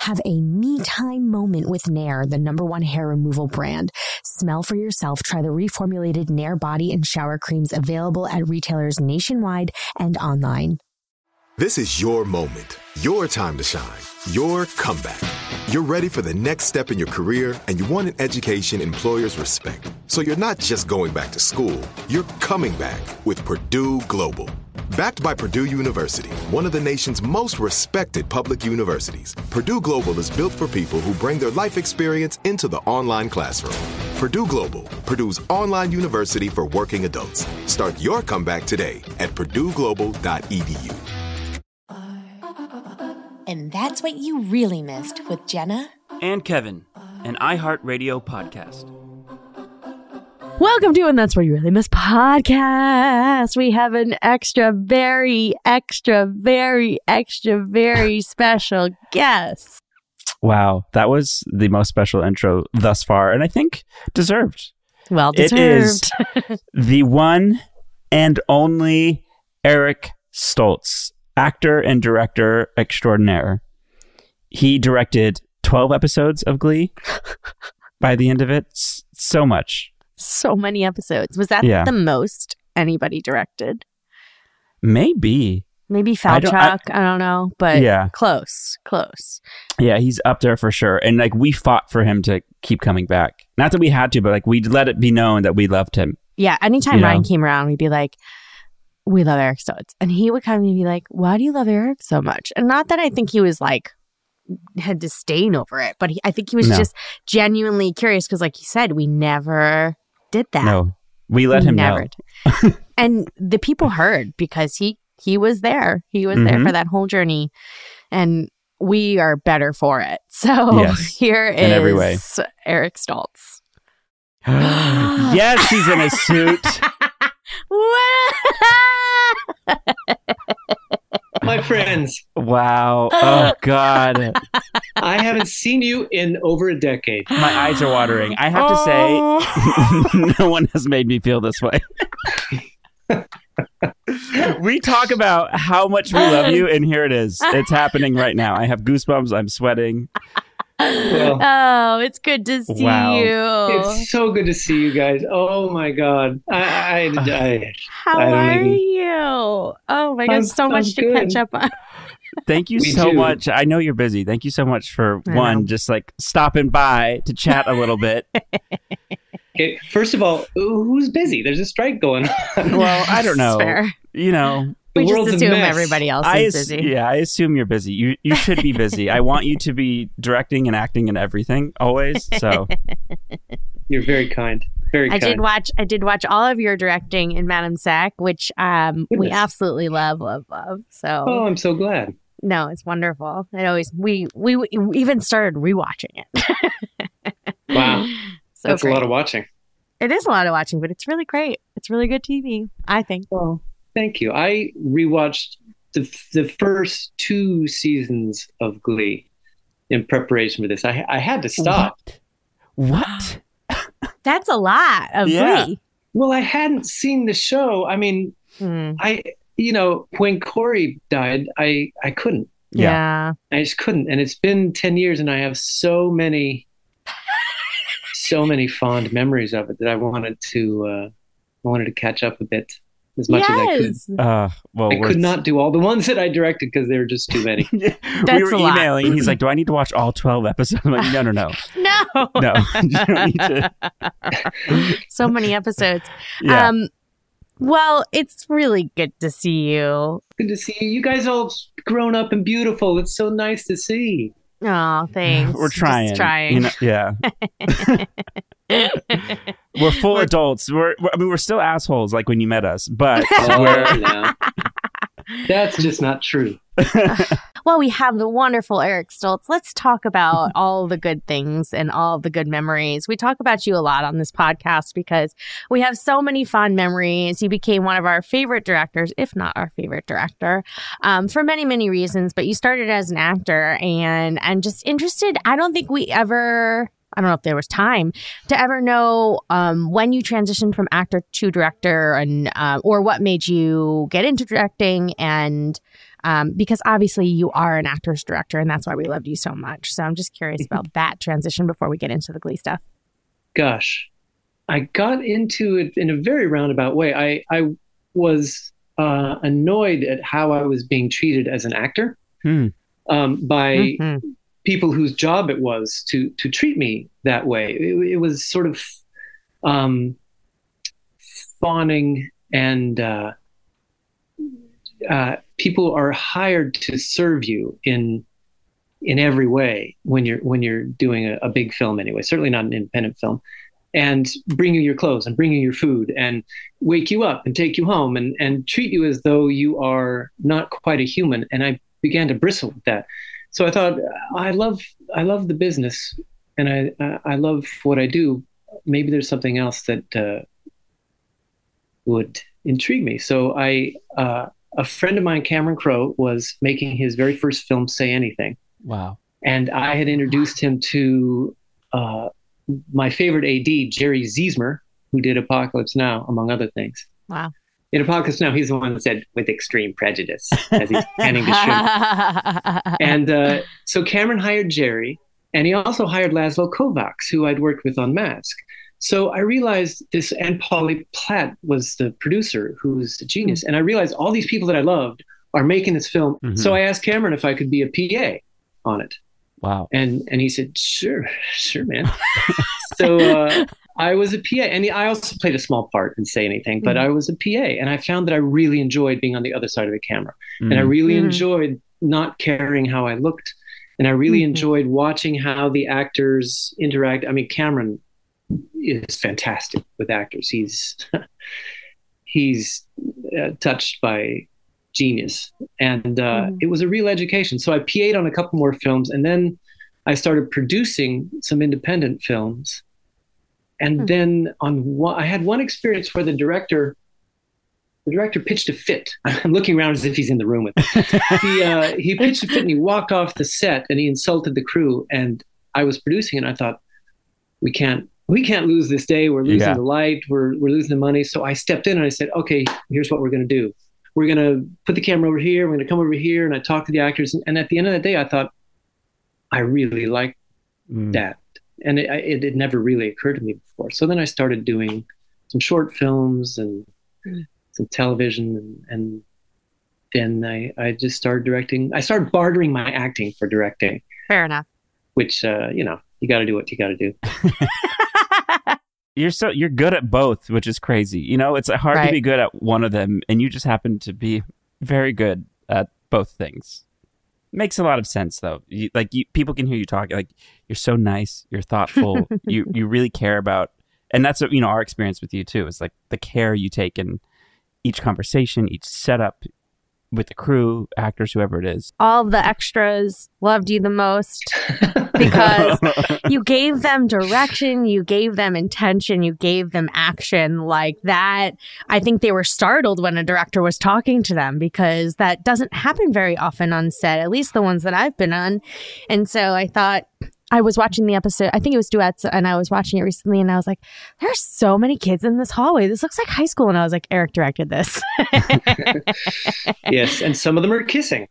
Have a me time moment with Nair, the number one hair removal brand. Smell for yourself. Try the reformulated Nair body and shower creams available at retailers nationwide and online. This is your moment, your time to shine, your comeback. You're ready for the next step in your career and you want an education employers respect. So you're not just going back to school, you're coming back with Purdue Global. Backed by Purdue University, one of the nation's most respected public universities, Purdue Global is built for people who bring their life experience into the online classroom. Purdue Global, Purdue's online university for working adults. Start your comeback today at purdueglobal.edu. And that's what you really missed with Jenna and Kevin, an iHeartRadio podcast. Welcome to And That's Where You Really Miss podcast. We have an extra, very, extra, very, extra, very special guest. Wow, that was the most special intro thus far, and I think deserved. Well It is deserved. the one and only Eric Stoltz, actor and director extraordinaire. He directed 12 episodes of Glee by the end of it. So much. So many episodes. Was that Yeah. the most anybody directed? Maybe. Maybe I don't- I- Falchuk. I, don't know, but Yeah. close, close. Yeah, he's up there for sure. And like we fought for him to keep coming back. Not that we had to, but like we let it be known that we loved him. Yeah. Anytime You know? Ryan came around, we'd be like, "We love Eric Stoltz," and he would come and be like, "Why do you love Eric so much?" And not that I think he was like had disdain over it, but he, I think he was No. just genuinely curious because, like you said, we never did that. No, we let him never know. and the people heard because he he was there. He was there Mhm. for that whole journey, and we are better for it. So Yes, here is in every way. Eric Stoltz. yes, he's in a suit. My friends, Wow. Oh God. I haven't seen you in over a decade. My eyes are watering. I have to say, no one has made me feel this way. we talk about how much we love you, and here it is. It's happening right now. I have goosebumps. I'm sweating. Well, oh, it's good to see Wow. you. it's so good to see you guys. Oh my God. I, I, I, How I are even- you? Oh my god, I'm- so much I'm to catch up on. Thank you Me so too. much. I know you're busy. Thank you so much for I know. one, just like stopping by to chat a little bit. okay, first of all, who's busy? There's a strike going on. Well, I don't know. Fair. You know, The We just assume mess. everybody else I is busy. yeah, I assume you're busy. You you should be busy. I want you to be directing and acting and everything always. So You're very kind. Very I kind. did watch. I did watch all of your directing in Madam Sack, which um we absolutely love, love, love. So Oh, I'm so glad. no, it's wonderful. It always we we, we even started rewatching it. Wow. So That's great. a lot of watching. It is a lot of watching, but it's really great. It's really good TV, I think. Well, thank you. I rewatched the the first two seasons of Glee in preparation for this. I I had to stop. What? That's a lot of Yeah. Glee. Well, I hadn't seen the show. I mean, Hmm. I you know when Corey died, I I couldn't. Yeah. I just couldn't. And it's been 10 years and I have so many, so many fond memories of it that I wanted to, uh, I wanted to catch up a bit as much as I could. yes. Uh, well, I we're- could not do all the ones that I directed because they were just too many. we were a emailing. and He's like, "Do I need to watch all twelve episodes?" I'm like, "No, no, no, No. no. you don't need to." so many episodes. Yeah. Um, well, it's really good to see you. Good to see you. You guys all grown up and beautiful. It's so nice to see. Oh, thanks. We're Just trying. trying. you know- yeah. We're full adults. We're, we're- I mean, we're still assholes like when you met us, but Oh, we're no. That's just not true. Well, we have the wonderful Eric Stoltz. Let's talk about all the good things and all the good memories. We talk about you a lot on this podcast because we have so many fond memories. You became one of our favorite directors, if not our favorite director, um, for many, many reasons. But you started as an actor, and I'm just interested. I don't think we ever. I don't know if there was time to ever know um, when you transitioned from actor to director, and uh, or what made you get into directing, and um, because obviously you are an actor's director, and that's why we loved you so much. So I'm just curious about that transition before we get into the Glee stuff. Gosh, I got into it in a very roundabout way. I, I was uh, annoyed at how I was being treated as an actor Hmm. um, by Mhm. People whose job it was to to treat me that way. It, it was sort of um, fawning, and uh, uh, people are hired to serve you in in every way when you're when you're doing a, a big film anyway. Certainly not an independent film. And bring you your clothes and bring you your food and wake you up and take you home and, and treat you as though you are not quite a human. And I began to bristle with that so I thought I love I love the business and I I- I love what I do. Maybe there's something else that uh, would intrigue me. So I uh, a friend of mine, Cameron Crowe, was making his very first film, Say Anything, wow. and I had introduced him to uh, my favorite AD, Jerry Ziesmer, who did Apocalypse Now, among other things. Wow. In a podcast Now, he's the one that said "with extreme prejudice" as he's handing the shrimp and uh, so Cameron hired Jerry, and he also hired Laszlo Kovacs, who I'd worked with on Mask. So I realized this, and Polly Platt was the producer, who's a genius. And I realized all these people that I loved are making this film. Mhm. So I asked Cameron if I could be a PA on it, Wow. and and he said, "Sure, sure, man." so uh, I was a PA, and I also played a small part in Say Anything, but I was a PA, and I found that I really enjoyed being on the other side of the camera and I Mm. really Mhm. enjoyed not caring how I looked, and I really Mhm. enjoyed watching how the actors interact. I mean, Cameron is fantastic with actors. He's he's uh, touched by genius, and uh, Mhm. it was a real education. So I PA'd on a couple more films, and then I started producing some independent films. And Hmm. then on one, I had one experience where the director the director pitched a fit. I'm looking around as if he's in the room with me. he uh, he pitched a fit and he walked off the set and he insulted the crew. And I was producing and I thought, we can't we can't lose this day. We're losing Yeah. the light. We're we're losing the money. So I stepped in and I said, okay, here's what we're gonna do. We're gonna put the camera over here. We're gonna come over here. And I talked to the actors. And, and at the end of the day, I thought, I really like Mm. that. And it, I- it had never really occurred to me before. So then I started doing some short films and Mm. some television, and, and then I, I just started directing. I started bartering my acting for directing, Fair enough. which, uh, you know, you got to do what you got to do. You're so you're good at both, which is crazy. You know, it's hard to be good at one of them, and you just happen to be very good at both things. Makes a lot of sense, though. You, like you, people can hear you talk. Like you're so nice, you're thoughtful, you you really care about, and that's what, you know our experience with you too. Is like the care you take in each conversation, each setup. With the crew, actors, whoever it is. All the extras loved you the most because you gave them direction, you gave them intention, you gave them action like that. I think they were startled when a director was talking to them because that doesn't happen very often on set, at least the ones that I've been on. And so I thought I was watching the episode, I think it was duets, and I was watching it recently, and I was like, there's so many kids in this hallway. This looks like high school. And I was like, Eric directed this. yes, and some of them are kissing.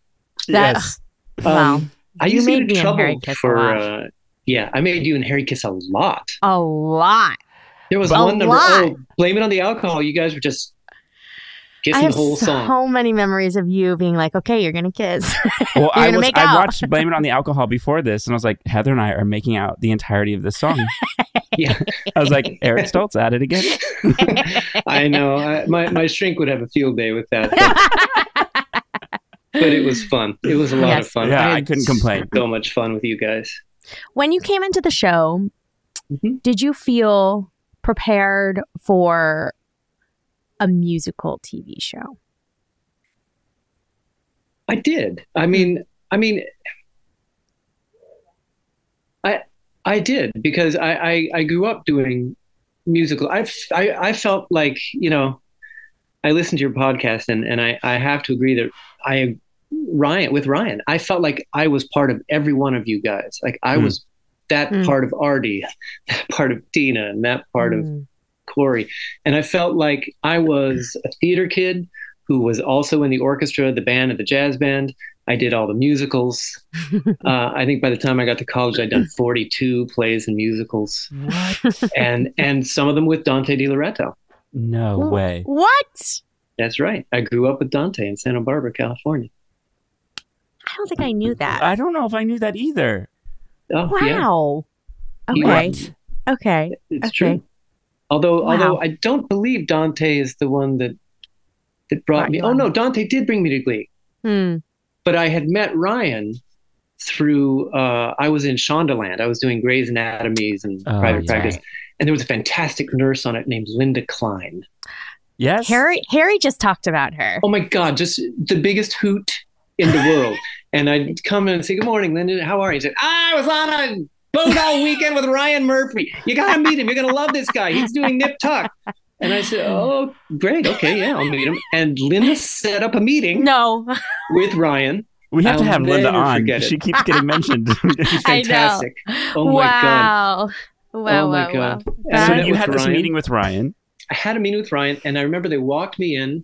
That, yes. wow. Um, I You used to made get in and trouble Harry kiss a for. lot. Uh, yeah, I made you and Harry kiss a lot. A lot. There was A one number. lot. Oh, blame it on the alcohol. You guys were just I have the whole so song. many memories of you being like, okay, you're going to kiss. Well, You're I gonna was make I out. watched Blame It on the Alcohol before this, and I was like, Heather and I are making out the entirety of this song. Yeah, I was like, Eric Stoltz at it again. I know. I, my my shrink would have a field day with that, but, but it was fun. It was a lot Yes. of fun. Yeah, I had couldn't complain. So much fun with you guys. when you came into the show, Mhm. did you feel prepared for a musical TV show? I did. I mean, I mean, I I did because I I, I grew up doing musical. I've, I I felt like you know, I listened to your podcast and and I I have to agree that I Ryan with Ryan, I felt like I was part of every one of you guys. Like I Hmm. was that Hmm. part of Artie, that part of Tina, and that part of Mm. Corey. And I felt like I was a theater kid who was also in the orchestra, the band, and the jazz band. I did all the musicals. uh, I think by the time I got to college, I'd done 42 plays and musicals, What? and and some of them with Dante Di Loretto. No way. What? That's right. I grew up with Dante in Santa Barbara, California. I don't think I knew that. I don't know if I knew that either. Oh, wow. He Okay. was- Okay. it's Okay. true. Although, Wow. although I don't believe Dante is the one that that brought Brought me. Oh no, Dante did bring me to Glee. Hmm. but I had met Ryan through uh, I was in Shondaland. I was doing Grey's Anatomies and Oh, private yeah. practice, and there was a fantastic nurse on it named Linda Klein. Yes. Harry Harry just talked about her. Oh my God, just the biggest hoot in the world. and I'd come in and say, "Good morning, Linda. How are you?" She said, "I was on a boat all weekend with Ryan Murphy. You gotta meet him. You're gonna love this guy. He's doing Nip Tuck." And I said, "Oh, great. Okay, yeah, I'll meet him." And Linda set up a meeting No. with Ryan. We have to I'll have Linda on. She keeps getting mentioned. He's I know. fantastic. Oh my God. wow. Wow. Oh my wow, God. wow. So you had this Ryan. meeting with Ryan. I had a meeting with Ryan, and I remember they walked me in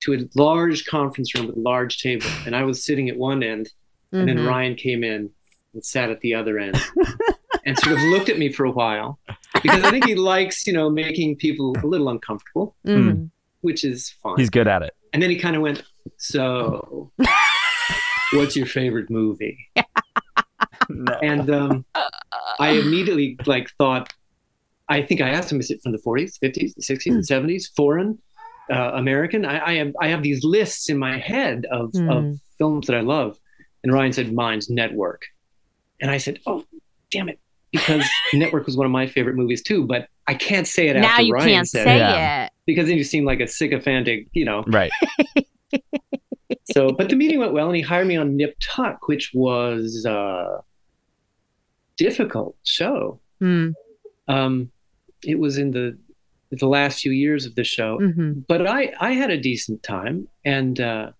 to a large conference room with a large table, and I was sitting at one end, and then Mhm. Ryan came in and sat at the other end, and sort of looked at me for a while because I think he likes, you know, making people a little uncomfortable, Mhm. which is fine. He's good at it. and then he kind of went, "So, what's your favorite movie?" No. And um, I immediately like thought, I think I asked him, is it from the 40s, 50s, 60s, and 70s, foreign, uh, American? I, I have I have these lists in my head of, Hmm. of films that I love. And Ryan said, mine's Network. And I said, oh, damn it. Because Network was one of my favorite movies too, but I can't say it Now after you Ryan can't said say it Yeah. it. because then you seem like a sycophantic, you know. Right. So, but the meeting went well, and he hired me on Nip Tuck, which was a difficult show. Hmm. Um, it was in the the last few years of the show, Mhm. but I I had a decent time, and uh,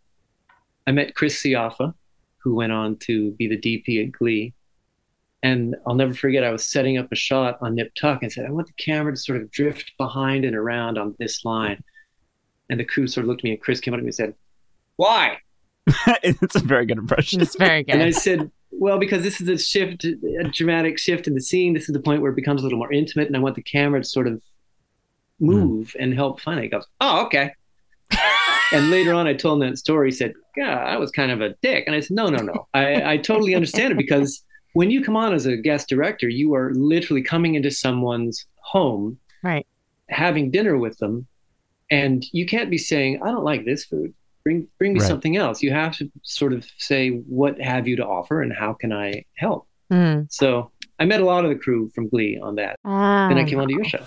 I met Chris Baffa, who went on to be the DP at Glee. And I'll never forget, I was setting up a shot on Nip Tuck and said, I want the camera to sort of drift behind and around on this line. And the crew sort of looked at me, and Chris came up to me and said, Why? it's a very good impression. It's very good. And I said, well, because this is a shift, a dramatic shift in the scene. This is the point where it becomes a little more intimate, and I want the camera to sort of move hmm. and help find it. He goes, oh, okay. and later on, I told him that story. He said, yeah, I was kind of a dick. And I said, no, no, no. I, I totally understand it because when you come on as a guest director, you are literally coming into someone's home, Right. having dinner with them, and you can't be saying, I don't like this food. Bring, bring me Right. something else. You have to sort of say, what have you to offer and how can I help? Hmm. So I met a lot of the crew from Glee on that. Ah. Then I came onto your show.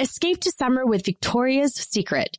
Escape to summer with Victoria's Secret.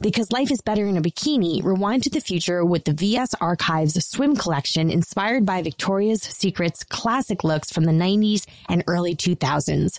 Because life is better in a bikini, rewind to the future with the VS Archives swim collection inspired by Victoria's Secret's classic looks from the 90s and early 2000s.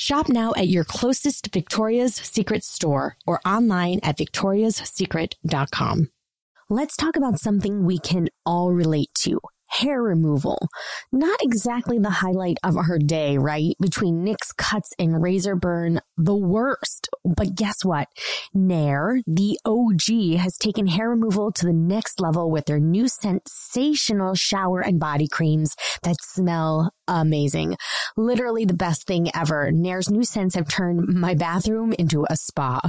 Shop now at your closest Victoria's Secret store or online at victoriassecret.com. Let's talk about something we can all relate to. Hair removal. Not exactly the highlight of her day, right? Between Nick's cuts and razor burn, the worst. But guess what? Nair, the OG, has taken hair removal to the next level with their new sensational shower and body creams that smell amazing. Literally the best thing ever. Nair's new scents have turned my bathroom into a spa.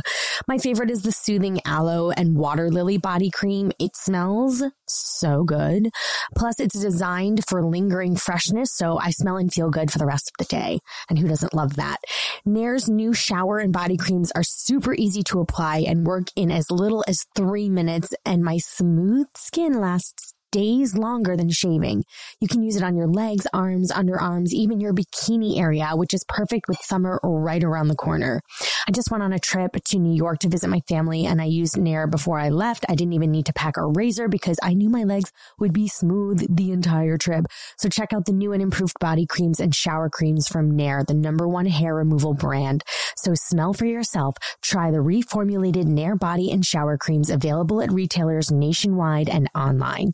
My favorite is the soothing aloe and water lily body cream. It smells so good. Plus, it's designed for lingering freshness, so I smell and feel good for the rest of the day. And who doesn't love that? Nair's new shower and body creams are super easy to apply and work in as little as three minutes, and my smooth skin lasts days longer than shaving. You can use it on your legs, arms, underarms, even your bikini area, which is perfect with summer right around the corner. I just went on a trip to New York to visit my family and I used Nair before I left. I didn't even need to pack a razor because I knew my legs would be smooth the entire trip. So check out the new and improved body creams and shower creams from Nair, the number one hair removal brand. So smell for yourself. Try the reformulated Nair body and shower creams available at retailers nationwide and online.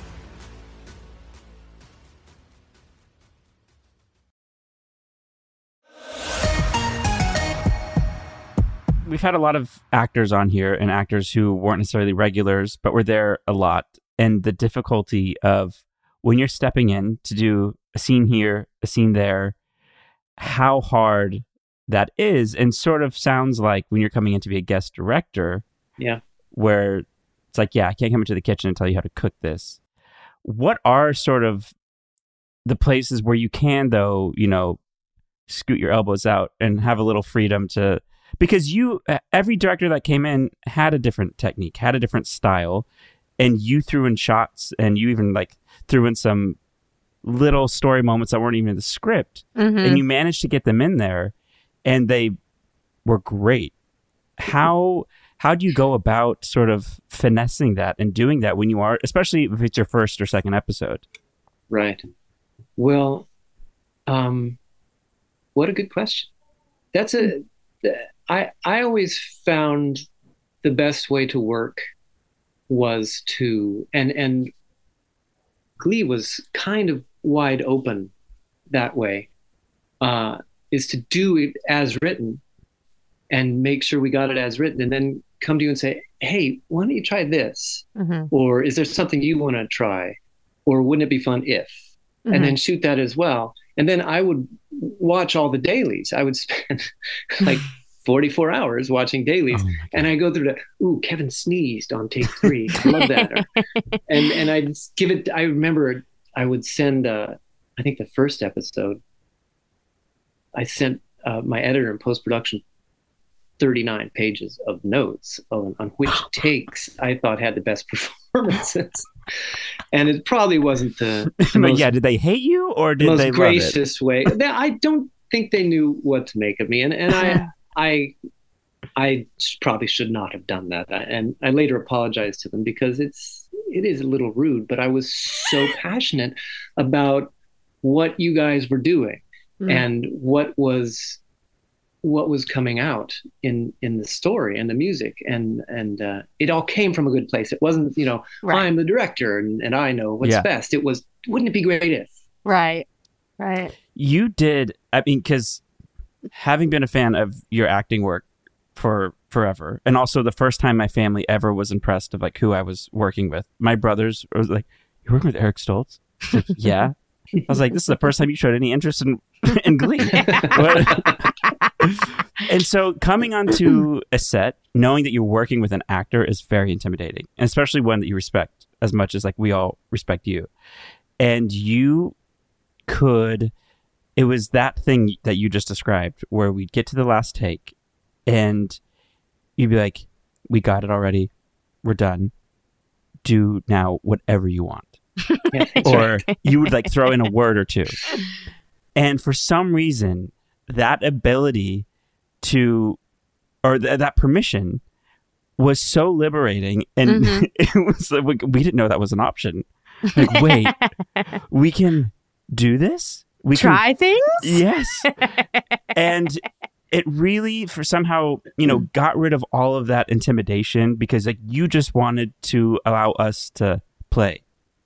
We've had a lot of actors on here and actors who weren't necessarily regulars, but were there a lot. And the difficulty of when you're stepping in to do a scene here, a scene there, how hard that is. And sort of sounds like when you're coming in to be a guest director. Yeah. Where it's like, yeah, I can't come into the kitchen and tell you how to cook this. What are sort of the places where you can, though, you know, scoot your elbows out and have a little freedom to because you every director that came in had a different technique, had a different style, and you threw in shots and you even like threw in some little story moments that weren't even in the script, Mm-hmm. and you managed to get them in there, and they were great. How how do you go about sort of finessing that and doing that when you are, especially if it's your first or second episode? Right. Well, um, what a good question. That's a. I I always found the best way to work was to and and Glee was kind of wide open that way. Uh, is to do it as written and make sure we got it as written, and then come to you and say, "Hey, why don't you try this?" Mhm. Or is there something you want to try? Or wouldn't it be fun if? Mhm. And then shoot that as well. And then I would watch all the dailies. I would spend like 44 hours watching dailies. Oh and I go through the, ooh, Kevin sneezed on take three. I love that. And and I'd give it, I remember I would send, uh, I think the first episode, I sent uh, my editor in post production 39 pages of notes on, on which takes I thought had the best performances. And it probably wasn't the, the most yeah, did they hate you or did most they love it? gracious way. I don't think they knew what to make of me, and and I I I probably should not have done that. And I later apologized to them because it's it is a little rude, but I was so passionate about what you guys were doing Mm. and what was what was coming out in in the story and the music and and uh, it all came from a good place it wasn't you know Right. i'm the director and, and i know what's Yeah. best it was wouldn't it be great if Right. Right. You did, I mean, because having been a fan of your acting work for forever, and also the first time my family ever was impressed of like who I was working with, my brothers was like, "You're working with Eric Stoltz?" Like, yeah. I was like, "This is the first time you showed any interest in in Glee." And so coming onto a set, knowing that you're working with an actor is very intimidating, and especially one that you respect as much as like we all respect you. And you could it was that thing that you just described where we'd get to the last take and you'd be like, We got it already. We're done. Do now whatever you want. Yeah, that's right. Or you would like throw in a word or two. And for some reason, that ability to, or th- that permission was so liberating. And Mhm. it was like, we we didn't know that was an option. Like, wait, we can do this? We can Try things? Yes. and it really for somehow, you know, got rid of all of that intimidation because like you just wanted to allow us to play.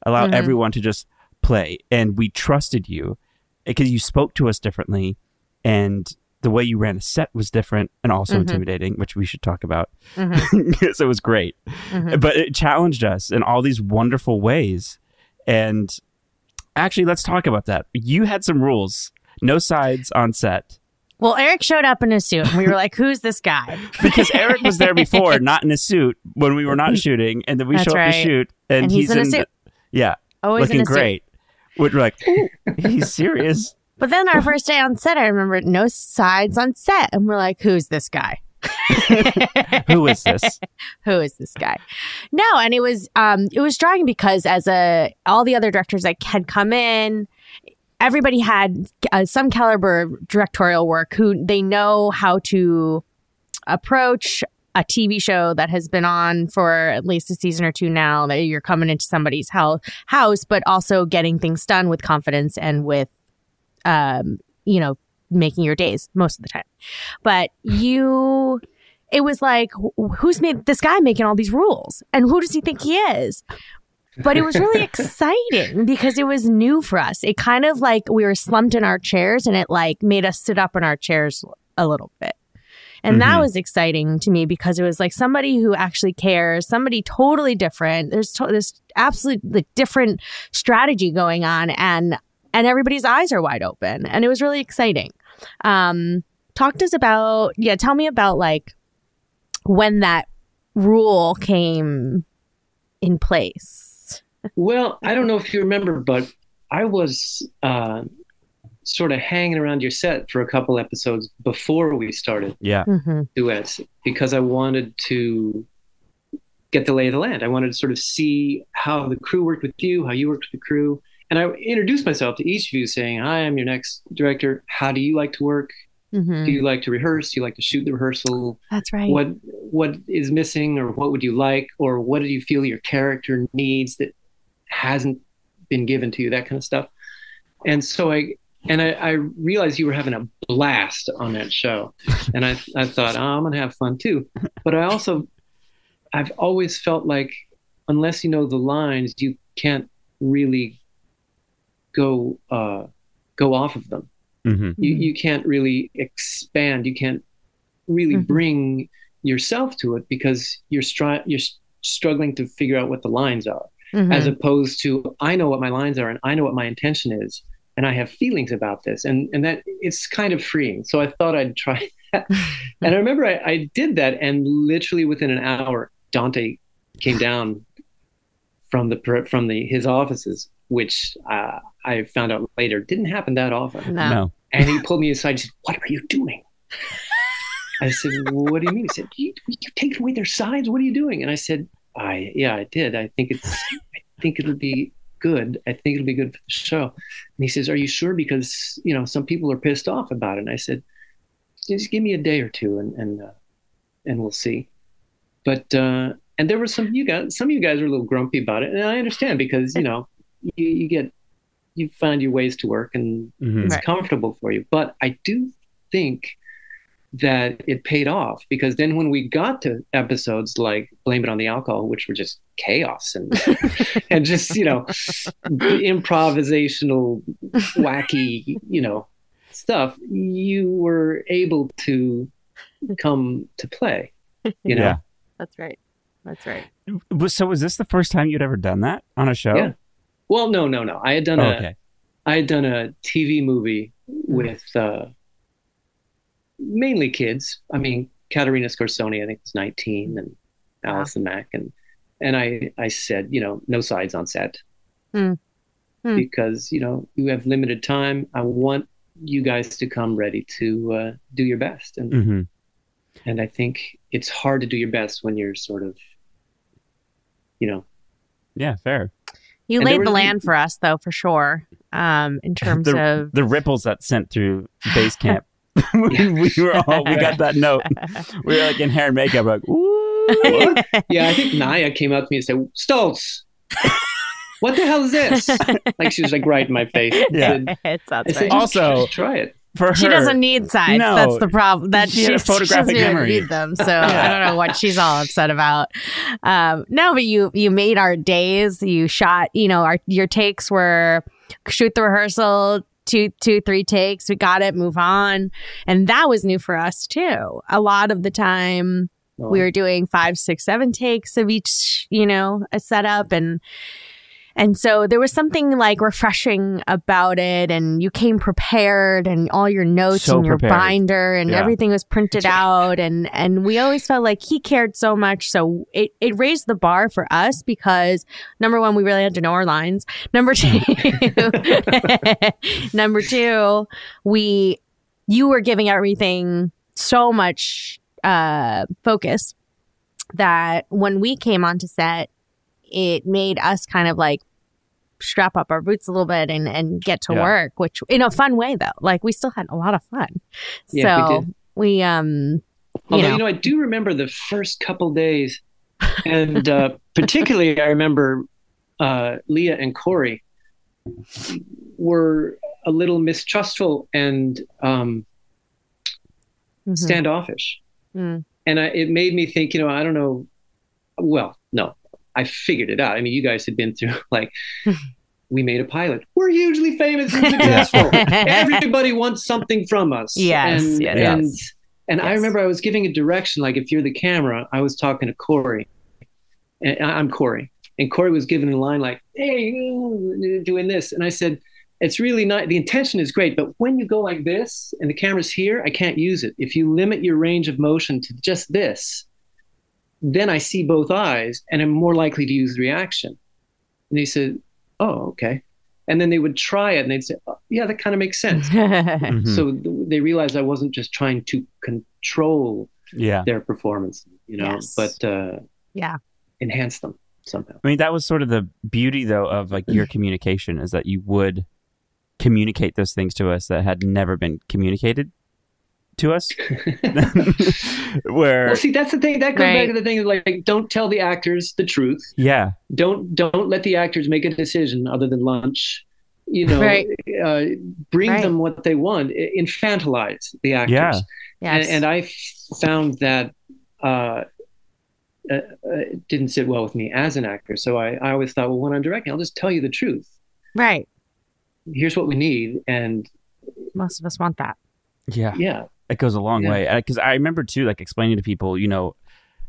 Allow Mhm. everyone to just play and we trusted you because you spoke to us differently and the way you ran a set was different and also Mhm. intimidating, which we should talk about. Mhm. because it was great. Mhm. But it challenged us in all these wonderful ways. And actually, let's talk about that. You had some rules no sides on set Well, Eric showed up in a suit, and we were like, "Who's this guy?" because Eric was there before, not in a suit when we were not shooting. And then we That's show up right. to shoot, and, And he's in a suit. Yeah, Always looking suit. great. Which we're like, "Ooh, he's serious. But then our first day on set, I remember no sides on set, and we're like, "Who's this guy? Who is this? Who is this guy?" No, and it was um it was drawing because as a all the other directors that had come in, everybody had uh, some caliber of directorial work who they know how to approach a TV show that has been on for at least a season or two now that you're coming into somebody's house house but also getting things done with confidence and with um you know making your days most of the time. But you it was like who's made this guy making all these rules? And who does he think he is? But it was really exciting because it was new for us. It kind of like we were slumped in our chairs and it like made us sit up in our chairs a little bit and that Mhm. was exciting to me because it was like somebody who actually cares, somebody totally different. There's to- this absolutely different strategy going on, and and everybody's eyes are wide open, and it was really exciting. Um, talk to us about yeah. Tell me about like when that rule came in place. Well, I don't know if you remember, but I was uh, sort of hanging around your set for a couple episodes before we started Yeah. Mm-hmm. duets because I wanted to get the lay of the land. I wanted to sort of see how the crew worked with you, how you worked with the crew. And I introduced myself to each of you saying, Hi, I'm your next director. How do you like to work? Mm-hmm. Do you like to rehearse? Do you like to shoot the rehearsal? That's right. what what is missing or what would you like or what do you feel your character needs that hasn't been given to you that kind of stuff and so i and i, I realized you were having a blast on that show. And i i thought oh, i'm gonna have fun too. But i also i've always felt like unless you know the lines you can't really go uh go off of them. Hmm you, you can't really expand. You can't really Mhm. bring yourself to it because you're str- you're struggling to figure out what the lines are. Mhm. as opposed to i know what my lines are and i know what my intention is and i have feelings about this and and that it's kind of freeing so i thought i'd try and I remember I, I did that, and literally within an hour, Dante came down from the from the his offices, which uh, I found out later didn't happen that often. No. No. And he pulled me aside and said, What are you doing? I said, well, What do you mean? He said, you, you take away their sides? What are you doing? And I said, I yeah, I did. I think it's I think it'll be good. I think it'll be good for the show. And he says, Are you sure? Because you know, some people are pissed off about it. And I said, just give me a day or two and and uh, and we'll see. But uh and there were some you guys some of you guys are a little grumpy about it. And I understand because, you know, you, you get you find your ways to work and Mhm. it's Right. comfortable for you. But I do think that it paid off because then when we got to episodes like Blame It on the Alcohol, which were just chaos and and just, you know, improvisational, wacky, you know, stuff, you were able to come to play. You know? Yeah. That's right. That's right. So was this the first time you'd ever done that on a show? Yeah. Well, no, no, no. I had done Oh, a okay. I had done a TV movie with uh, mainly kids. I mean, Caterina Scorsone, I think was 19, and Allison Mack, and and I I said, you know, no sides on set Hmm. Hmm. because you know you have limited time. I want you guys to come ready to uh, do your best, and hmm and I think it's hard to do your best when you're sort of, you know, Yeah, fair. You And there laid the land for us, though, for sure. Um, in terms the, of the ripples that sent through base camp. we, we were all we got that note. We were like in hair and makeup, like ooh. yeah, I think Naya came up to me and said, Stoltz, what the hell is this? like she was like right in my face. I Yeah. said- it I sounds said, right. "Just- Also- just try it. For her, She doesn't need sides. No. That's the problem. That She had a she's- she photographic doesn't memory. Need them. So I don't know what she's all upset about. Um, no, but you you made our days. You shot. You know, our your takes were shoot the rehearsal. Two, two, three takes. We got it. Move on, and that was new for us too. A lot of the time, we were doing five, six, seven takes of each. You know, a setup, and and so there was something like refreshing about it, and you came prepared, and all your notes So in your prepared. binder, and Yeah. everything was printed out, and and we always felt like he cared so much. So it it raised the bar for us because number one, we really had to know our lines. Number two, number two, we you were giving everything so much uh focus that when we came onto set, it made us kind of like strap up our boots a little bit and, and get to Yeah. work, which in a fun way though. Like we still had a lot of fun. Yeah, we so did. we, um Although, you you know. know, I do remember the first couple days. And uh, particularly, I remember uh, Leah and Corey were a little mistrustful and um, mhm. standoffish. Mm. And I, it made me think, you know, I don't know. Well, no, I figured it out. I mean, you guys had been through like, we made a pilot. We're hugely famous and successful. Everybody wants something from us. Yes, and, yes, and, yes. and I remember I was giving a direction, like if you're the camera, I was talking to Corey, and I'm Corey, and Corey was giving a line like, "Hey, you're doing this," and I said, "It's really not. The intention is great, but when you go like this and the camera's here, I can't use it. If you limit your range of motion to just this, then I see both eyes, and I'm more likely to use reaction." And he said, "Oh, okay." And then they would try it, and they'd say, oh, "Yeah, that kind of makes sense." Mhm. So th- they realized I wasn't just trying to control yeah. their performance, you know, Yes. but uh, Yeah. enhance them somehow. I mean, that was sort of the beauty, though, of like your communication is that you would communicate those things to us that had never been communicated to us. Where, Well, see, that's the thing. That goes Right. back to the thing of like, don't tell the actors the truth. yeah, Don't don't let the actors make a decision other than lunch. You know, Right. uh, bring Right. them what they want. Infantilize the actors. Yeah. yes. And, and I f- found that uh, uh, uh, it didn't sit well with me as an actor. So I, I always thought, well, when I'm directing, I'll just tell you the truth. right. Here's what we need, and Most of us want that. yeah, yeah, it goes a long Yeah. way. Because I remember too, like explaining to people, you know,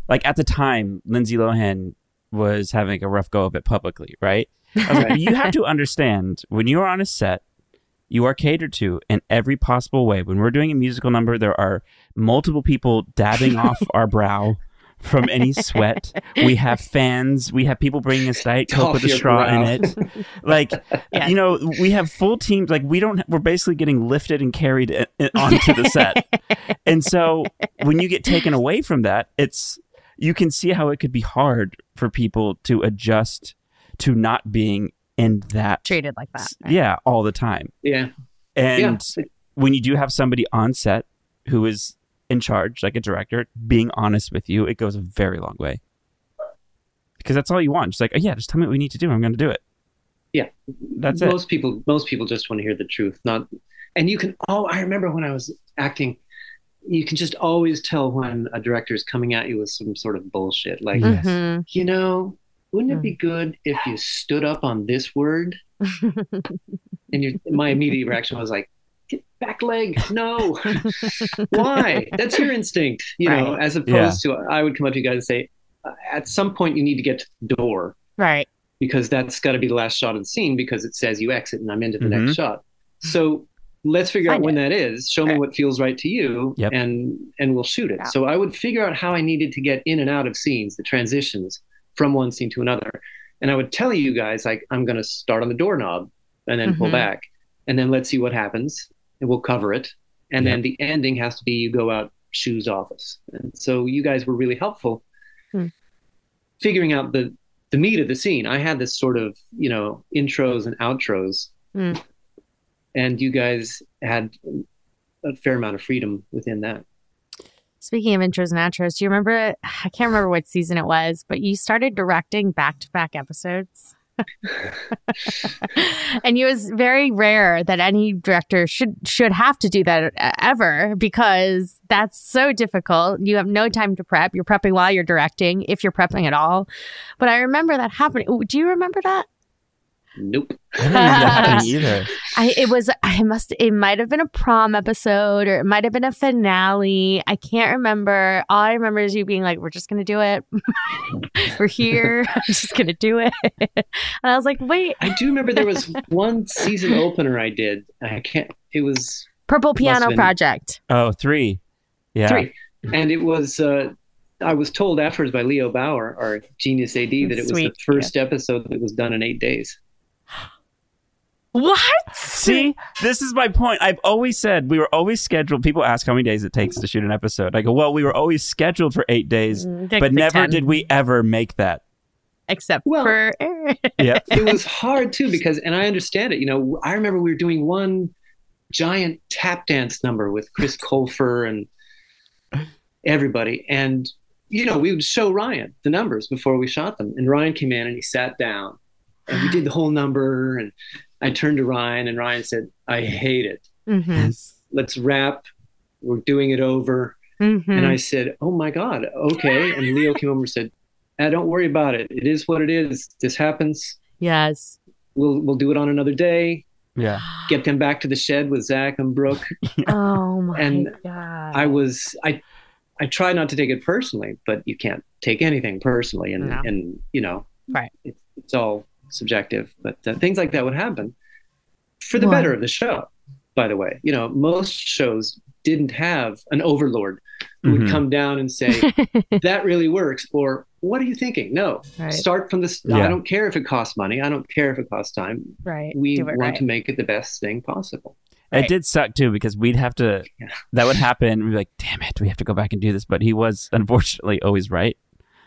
like at the time, Lindsay Lohan was having a rough go of it publicly, right? Like, you have to understand when you're on a set You are catered to in every possible way. When we're doing a musical number, there are multiple people dabbing off our brow from any sweat. We have fans. We have people bringing us Diet Coke Off with a straw brow. in it. Like, Yes. you know, we have full teams. Like, we don't, we're basically getting lifted and carried i- i- onto the set. and so when you get taken away from that, it's, you can see how it could be hard for people to adjust to not being in that. Treated like that. right? Yeah, all the time. Yeah. And yeah. when you do have somebody on set who is in charge, like a director, being honest with you, it goes a very long way. Because that's all you want. Just like, oh, yeah, just tell me what we need to do. I'm going to do it. Yeah. That's it. most people most people just want to hear the truth not and you can oh i remember when i was acting you can just always tell when a director is coming at you with some sort of bullshit like Yes. Mhm. you know wouldn't it be good if you stood up on this word and you, my immediate reaction was like "Get back leg no why that's your instinct you know as opposed to i would come up to you guys and say "Uh, at some point you need to get to the door right. because that's got to be the last shot of the scene because it says you exit and I'm into the Mhm. next shot. So let's figure out when it. that is. Show me what feels right to you, Yep. and and we'll shoot it. Yeah. So I would figure out how I needed to get in and out of scenes, the transitions from one scene to another, and I would tell you guys like I'm going to start on the doorknob and then pull Mhm. back, and then let's see what happens, and we'll cover it, and then the ending has to be you go out shoes office, and so you guys were really helpful Hmm. figuring out the the meat of the scene. I had this sort of, you know, intros and outros, Mm. and you guys had a fair amount of freedom within that. Speaking of intros and outros, do you remember? I can't remember what season it was, but you started directing back to back episodes. and it was very rare that any director should should have to do that ever because that's so difficult. You have no time to prep. You're prepping while you're directing, if you're prepping at all. But I remember that happening. Do you remember that? Nope. I don't remember that happening either. I it was I must it might have been a prom episode or it might have been a finale. I can't remember. All I remember is you being like, "We're just gonna do it. We're here. I'm just gonna do it." and I was like, "Wait, I do remember there was one season opener I did. I can't. It was Purple Piano been- Project." Oh, three. Yeah. three, and it was. Uh, I was told afterwards by Leo Bauer, our genius AD, that it was Sweet. the first episode that was done in eight days. What? See, this is my point. I've always said we were always scheduled. People ask how many days it takes to shoot an episode. I go, well, we were always scheduled for eight days, Mm, but like never 10, did we ever make that. except Well- for Yeah. it was hard too because and i understand it you know i remember we were doing one giant tap dance number with chris colfer and everybody and you know we would show ryan the numbers before we shot them and ryan came in and he sat down and we did the whole number and i turned to ryan and ryan said i hate it Mhm, let's wrap we're doing it over mhm. and I said, "Oh my God, okay." And Leo came over and said, ah, "Don't worry about it. It is what it is. This happens. yes. We'll we'll do it on another day. Yeah. Get them back to the shed with Zach and Brooke." Oh my And god. I was I I try not to take it personally, but you can't take anything personally, and No. and you know, Right. It's, it's all subjective, but uh, things like that would happen for the Well- better of the show. By the way, you know, most shows didn't have an overlord who would Mhm. come down and say, that really works or what are you thinking no Right. start from this Yeah. i don't care if it costs money i don't care if it costs time right. we want right. to make it the best thing possible Right. It did suck too because we'd have to. Yeah. That would happen. We'd be like, "Damn it, we have to go back and do this." But he was unfortunately always right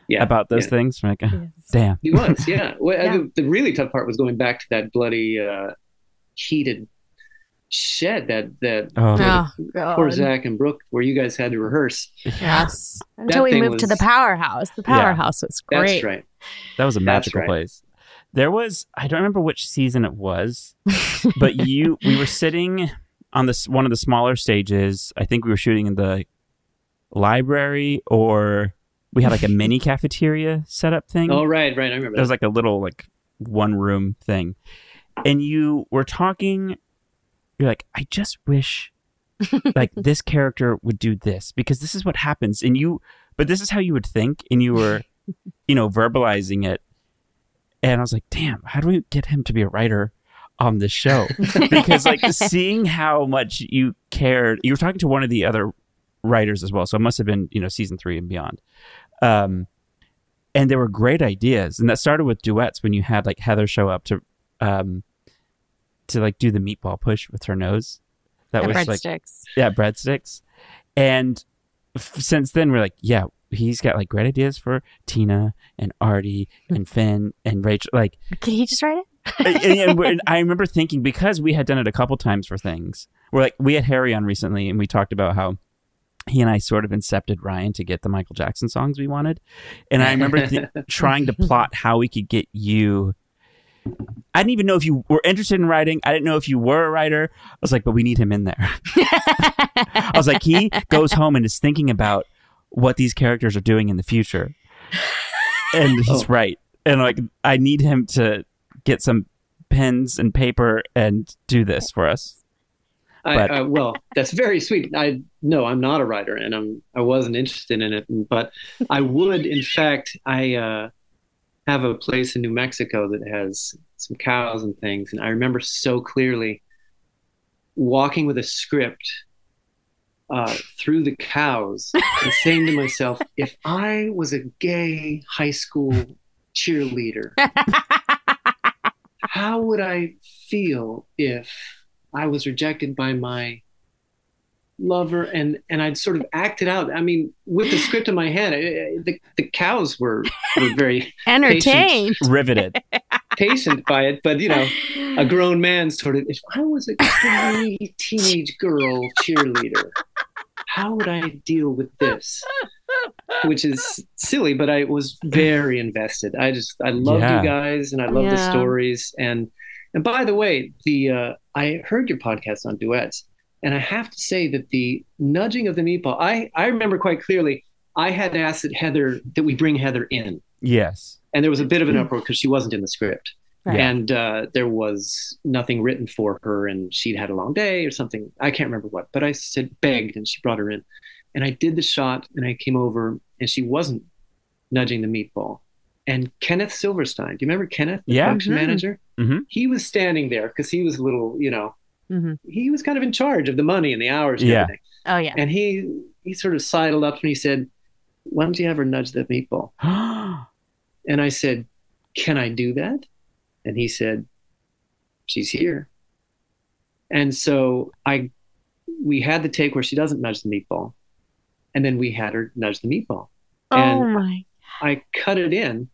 yeah about those yeah. things. We're like, "Ah, Yes. "Damn." he was yeah, well, Yeah. The, the really tough part was going back to that bloody uh heated shed that that Oh, Oh, God. poor zach and brooke where you guys had to rehearse Yes. Until we thing moved to the powerhouse. The Yeah. powerhouse was great. that's right that was a magical right. place. There was. I don't remember which season it was, but you. We were sitting on this one of the smaller stages. I think we were shooting in the library, or we had like a mini cafeteria setup thing. oh right right i remember There was like a little like one room thing. And you were talking you're like, I just wish like this character would do this because this is what happens. And you but this is how you would think and you were, you know, verbalizing it. And I was like, damn, how do we get him to be a writer on the show because like seeing how much you cared you were talking to one of the other writers as well so it must have been you know season three and beyond um and there were great ideas and that started with duets when you had like heather show up to um to like do the meatball push with her nose that The was like breadsticks. yeah breadsticks and f- since then we're like yeah he's got like great ideas for tina and artie and finn and rachel like Could he just write it? and, and and I remember thinking because we had done it a couple times for things. We're like we had Harry on recently, and we talked about how he and I sort of incepted Ryan to get the Michael Jackson songs we wanted. And I remember th- trying to plot how we could get you. I didn't even know if you were interested in writing. I didn't know if you were a writer. I was like, but we need him in there. I was like, he goes home and is thinking about what these characters are doing in the future. And oh. he's Oh. right. And like, I need him to get some pens and paper and do this for us. I, But- uh, well, that's very sweet. I no, I'm not a writer, and I'm I wasn't interested in it. But I would, in fact, I uh, have a place in New Mexico that has some cows and things, and I remember so clearly walking with a script uh, through the cows and saying to myself, if I was a gay high school cheerleader, how would I feel if I was rejected by my lover and and I'd sort of acted out. I mean, with the script in my hand, I- I- the the cows were were very Entertained. Riveted. patient by it, but you know, a grown man sort of. If I was a teenage girl cheerleader, how would I deal with this? Which is silly, but I was very invested. I just I love Yeah. you guys, and I love the stories. And and by the way, the uh, I heard your podcast on duets, and I have to say that the nudging of the meatball. I I remember quite clearly. I had asked that Heather that we bring Heather in Yes. and there was a bit of an uproar because she wasn't in the script Right. and uh, there was nothing written for her and she'd had a long day or something i can't remember what but i said begged and she brought her in and i did the shot and i came over and she wasn't nudging the meatball and kenneth silverstein do you remember kenneth the Yeah. production Mhm. manager Mhm. he was standing there because he was a little you know hmm he was kind of in charge of the money and the hours and Yeah. everything Oh yeah. and he he sort of sidled up and he said why don't you ever nudge the meatball and I said, Can I do that? And he said, She's here. And so I we had the take where she doesn't nudge the meatball. And then we had her nudge the meatball. oh And my. I cut it in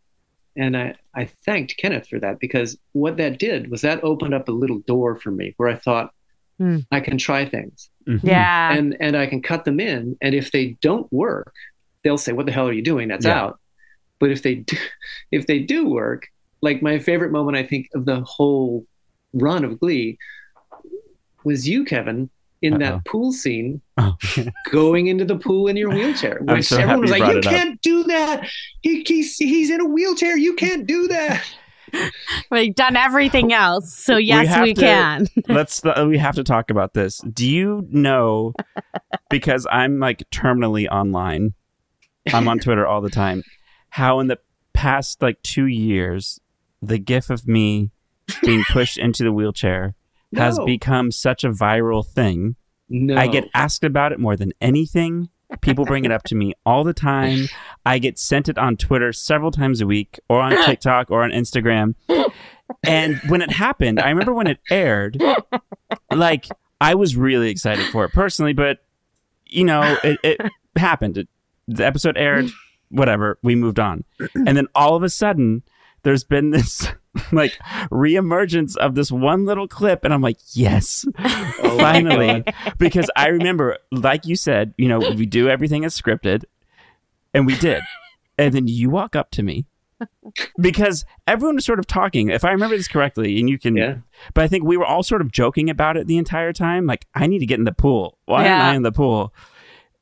and I, I thanked Kenneth for that because what that did was that opened up a little door for me where I thought Hmm. I can try things Mhm. Yeah. and and I can cut them in. And if they don't work, they'll say, "What the hell are you doing? That's Yeah. out." But if they do, if they do work, like my favorite moment, I think of the whole run of Glee was you, Kevin, in Uh-oh. that pool scene, Oh. going into the pool in your wheelchair. Which so everyone was happy like, you "You brought it up." can't do that. He, he's he's in a wheelchair. You can't do that." We've done everything else, so yes, have we, to- can. Let's. Uh, we have to talk about this. Do you know? Because I'm like terminally online. I'm on Twitter all the time. How in the past like two years, the GIF of me being pushed into the wheelchair has become such a viral thing. No, I get asked about it more than anything. People bring it up to me all the time. I get sent it on Twitter several times a week, or on TikTok, or on Instagram. And when it happened, I remember when it aired, like I was really excited for it personally, but you know, it, it happened. It, the episode aired, whatever, we moved on. And then all of a sudden, there's been this like reemergence of this one little clip, and I'm like, yes, Oh finally. Because I remember, like you said, you know, we do everything as scripted, and we did. And then you walk up to me because everyone was sort of talking. If I remember this correctly, and you can, Yeah. but I think we were all sort of joking about it the entire time. Like, I need to get in the pool. Why am I in the pool?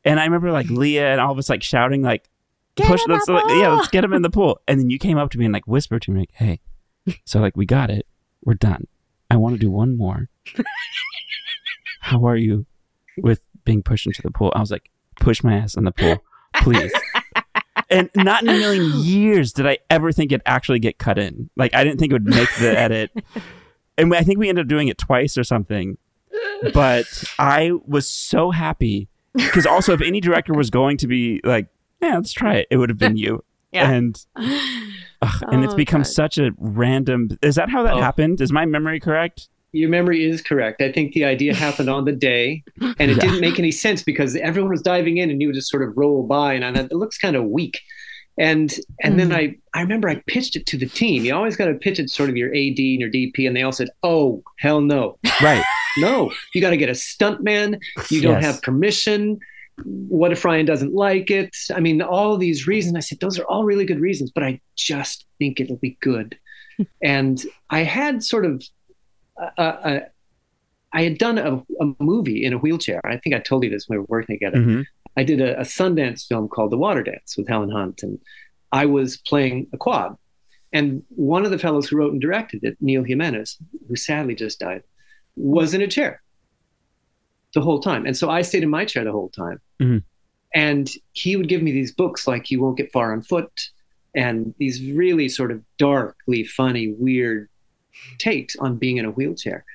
And I remember like Leah and all of us like shouting like, Get push, let's like, yeah, let's get him in the pool. And then you came up to me and like whispered to me, like, hey, so like we got it, we're done. I want to do one more. How are you with being pushed into the pool? I was like, push my ass in the pool, please. and not in a million years did I ever think it'd actually get cut in. Like I didn't think it would make the edit. and I think we ended up doing it twice or something. But I was so happy because also if any director was going to be like, yeah, let's try it, it would have been you. Yeah. And ugh, and it's Oh, become God. such a random. Is that how that Oh. happened? Is my memory correct? Your memory is correct. I think the idea happened on the day, and it Yeah. didn't make any sense because everyone was diving in, and you would just sort of roll by, and I thought it looks kind of weak. And and then hmm. I I remember I pitched it to the team. You always got to pitch it to sort of your AD and your DP, and they all said, "Oh hell no, Right. no! You got to get a stuntman. You don't Yes. have permission. What if Ryan doesn't like it? I mean, all these reasons. I said those are all really good reasons, but I just think it'll be good. and I had sort of, uh, uh, I had done a, a movie in a wheelchair. I think I told you this when we were working together. Mhm. I did a, a Sundance film called The Water Dance with Helen Hunt, and I was playing a quad. And one of the fellows who wrote and directed it, Neal Jimenez, who sadly just died, was in a chair the whole time. And so I stayed in my chair the whole time. Mhm. And he would give me these books like You Won't Get Far on Foot and these really sort of darkly funny, weird takes on being in a wheelchair.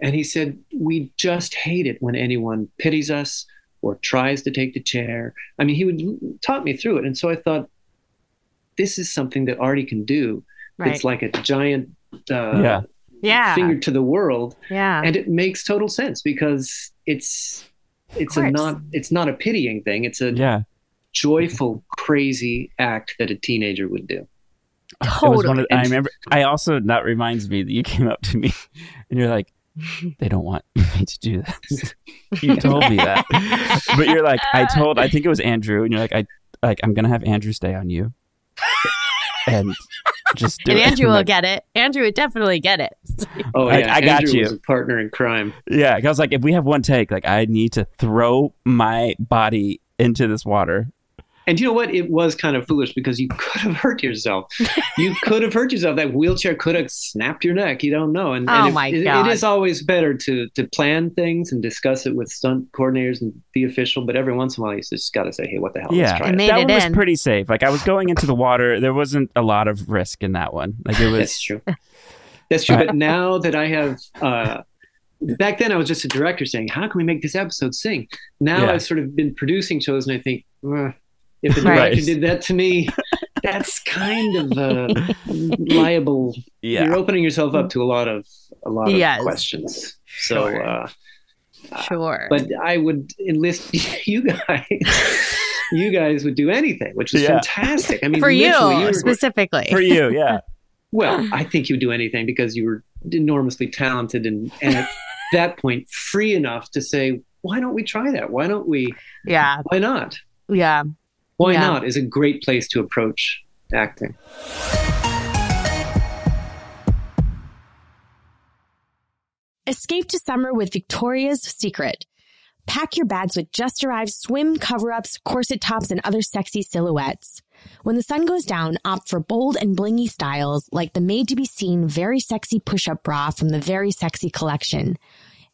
And he said, We just hate it when anyone pities us or tries to take the chair. I mean, he would talk me through it. And so I thought, this is something that Artie can do. Right. It's like a giant uh, Yeah. Yeah. finger to the world yeah. and it makes total sense because it's it's a not it's not a pitying thing it's a Yeah. joyful crazy act that a teenager would do It was Totally. one of, I remember. I also that reminds me that you came up to me and you're like, they don't want me to do this. you told me that, but you're like, I told. I think it was Andrew, and you're like, I like I'm gonna have Andrew stay on you, and just do and it. Andrew will like, get it. Andrew would definitely get it. oh I- yeah I got Andrew you. was a partner in crime Yeah, 'cause I was like, if we have one take, like I need to throw my body into this water. And you know what it was kind of foolish because you could have hurt yourself you could have hurt yourself that wheelchair could have snapped your neck you don't know and, Oh and it- my it- God. it is always better to to plan things and discuss it with stunt coordinators and the official but every once in a while you just got to say hey what the hell yeah, let's try And it that it one was pretty safe. Like I was going into the water, there wasn't a lot of risk in that one. Like it was. That's true. That's true. Uh, But now that I have, uh, back then I was just a director saying, "How can we make this episode sing?" Now Yeah. I've sort of been producing shows, and I think, "Ugh, if the Right. did that to me, that's kind of uh, liable. Yeah. You're opening yourself up to a lot of a lot of Yes. questions. So, Sure. uh, Sure. but I would enlist you guys. You guys would do anything, which is Yeah. fantastic. I mean, for you literally, were- specifically. For you, yeah. Well, I think you'd do anything because you were enormously talented and, and at that point free enough to say, why don't we try that? Why don't we? yeah. Why not? Yeah. Why Yeah. not is a great place to approach acting. Escape to summer with Victoria's Secret. Pack your bags with just arrived swim cover ups, corset tops, and other sexy silhouettes. When the sun goes down, opt for bold and blingy styles like the made to be seen very sexy push up bra from the Very Sexy collection.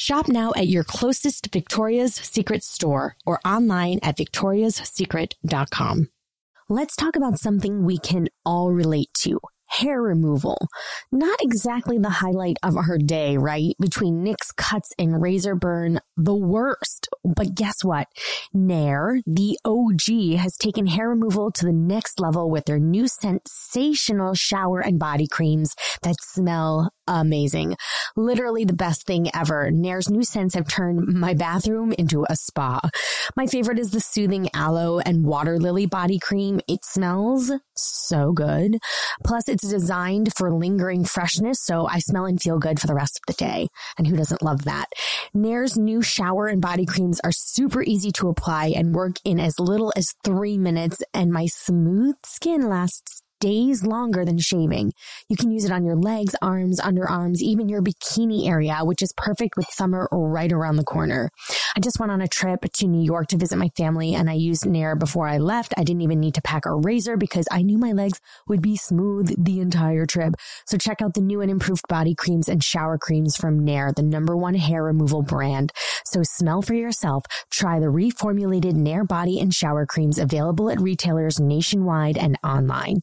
Shop now at your closest Victoria's Secret store or online at victoriassecret.com. Let's talk about something we can all relate to. Hair removal. Not exactly the highlight of our day, right? Between nicks cuts and razor burn, the worst. But guess what? Nair, the OG, has taken hair removal to the next level with their new sensational shower and body creams that smell amazing. Literally the best thing ever. Nair's new scents have turned my bathroom into a spa. My favorite is the soothing aloe and water lily body cream. It smells so good. Plus, it's designed for lingering freshness, so I smell and feel good for the rest of the day. And who doesn't love that? Nair's new shower and body creams are super easy to apply and work in as little as three minutes, and my smooth skin lasts days longer than shaving. You can use it on your legs, arms, underarms, even your bikini area, which is perfect with summer right around the corner. I just went on a trip to New York to visit my family and I used Nair before I left. I didn't even need to pack a razor because I knew my legs would be smooth the entire trip. So check out the new and improved body creams and shower creams from Nair, the number one hair removal brand. So smell for yourself. Try the reformulated Nair body and shower creams available at retailers nationwide and online.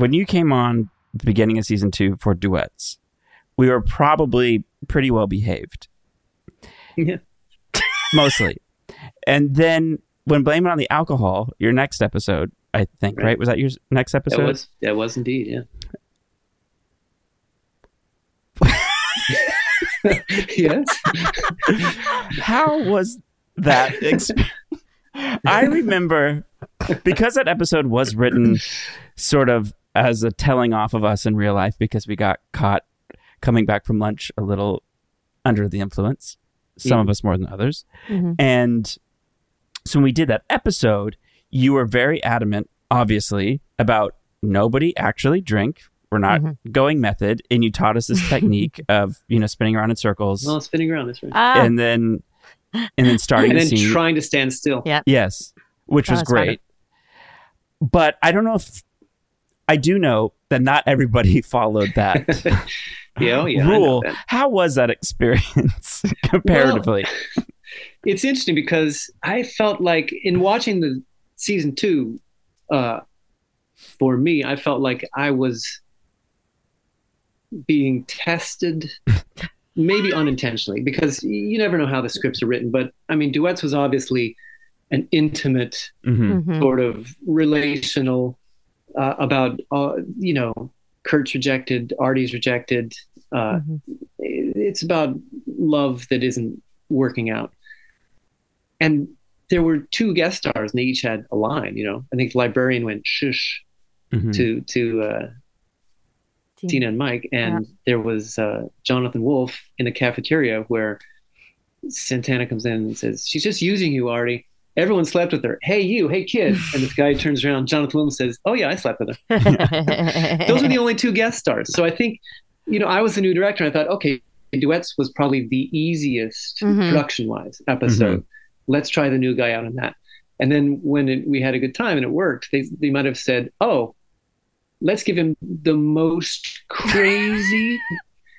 When you came on the beginning of season two for duets, we were probably pretty well behaved, Yeah. mostly. and then when Blame It on the Alcohol, your next episode, I think, right? Right. Was that your next episode? was that was indeed, yeah. yes. How was that? Exp- I remember because that episode was written sort of as a telling off of us in real life because we got caught coming back from lunch a little under the influence, some of us more than others. Mhm. And so when we did that episode, you were very adamant, obviously, about nobody actually drink. We're not going method, and you taught us this technique of you know spinning around in circles, Well, spinning around this right. Ah, and then and then starting and the then scene. trying to stand still. Yeah. Yes, which That was was harder. great. But I don't know if I do know that not everybody followed that Yeah, oh, yeah. Rule. that. How was that experience comparatively? It's interesting because I felt like in watching the season two, uh, for me, I felt like I was being tested, maybe unintentionally, because you never know how the scripts are written. But I mean, duets was obviously an intimate Mhm. mhm. sort of relational uh, about uh, you know Kurt's rejected, Artie's rejected. Uh, Mhm. It's about love that isn't working out. And there were two guest stars, and they each had a line. You know, I think the librarian went shush Mhm. to to uh, Tina and Mike, and there was uh, Jonathan Wolf in the cafeteria where Santana comes in and says, "She's just using you, Artie." Everyone slept with her. Hey, you, hey, kid. And this guy turns around. Jonathan Williams says, "Oh yeah, I slept with her." Those were the only two guest stars. So I think, you know, I was the new director. And I thought, okay, duets was probably the easiest Mhm. production-wise episode. Let's try the new guy out on that. And then when it, we had a good time and it worked, they they might have said, "Oh, let's give him the most crazy,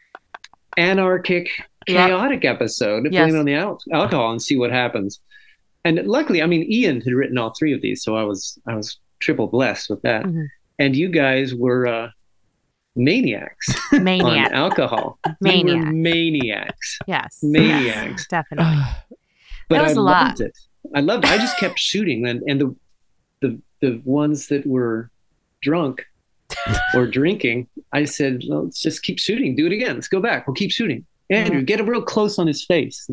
anarchic, Yeah. chaotic episode. Yes. Blame it on the al- alcohol and see what happens." And luckily, I mean, Ian had written all three of these, so I was I was triple blessed with that. Mhm. And you guys were uh, maniacs Maniac. on alcohol. You were Maniac. maniacs. Yes. Maniacs. Yes, definitely. But That was I a lot. loved it. I loved it. I just kept shooting, and and the the the ones that were drunk or drinking, I said, well, "Let's just keep shooting. Do it again. Let's go back. We'll keep shooting." Andrew, get a real close on his face,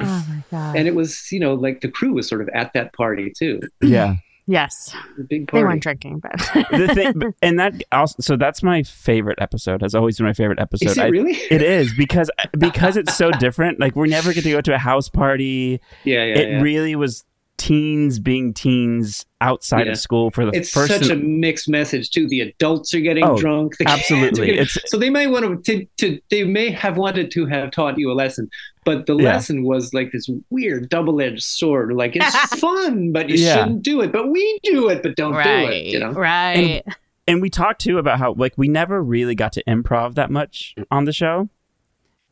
oh my god. and it was you know like the crew was sort of at that party too. Yeah. Yes. A big They weren't drinking, but the thing, and that also, so that's my favorite episode. Has always been my favorite episode. Is it I- really? it is because because it's so different. Like we never get to go to a house party. yeah, yeah, it yeah. really was teens being teens outside Yeah. of school for the it's first. such a mixed message too. The adults are getting Oh, drunk. The absolutely. getting- It's- so they may want to, to, they may have wanted to have taught you a lesson, but the Yeah. lesson was like this weird double-edged sword. Like it's fun, but you Yeah. shouldn't do it. But we do it, but don't do it. You know. right. and we talked too about how like we never really got to improv that much on the show.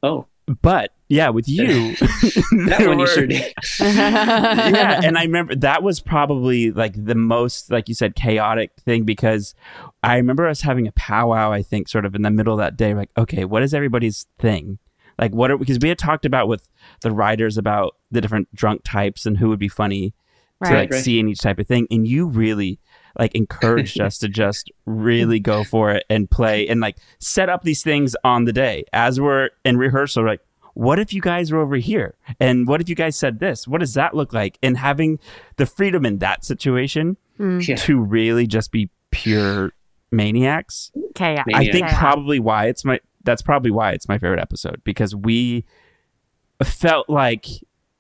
Oh, But yeah, with you, that there one you sure did. yeah, and I remember that was probably like the most, like you said, chaotic thing because I remember us having a powwow. I think sort of in the middle of that day, like, okay, what is everybody's thing? Like, what are because we had talked about with the writers about the different drunk types and who would be funny to like Right. see in each type of thing, and you really like encouraged us to just really go for it and play and like set up these things on the day as we're in rehearsal. Like, what if you guys were over here? And what if you guys said this? What does that look like? And having the freedom in that situation hmm. Yeah. to really just be pure maniacs. okay I think Chaos. probably why it's my that's probably why it's my favorite episode because we felt like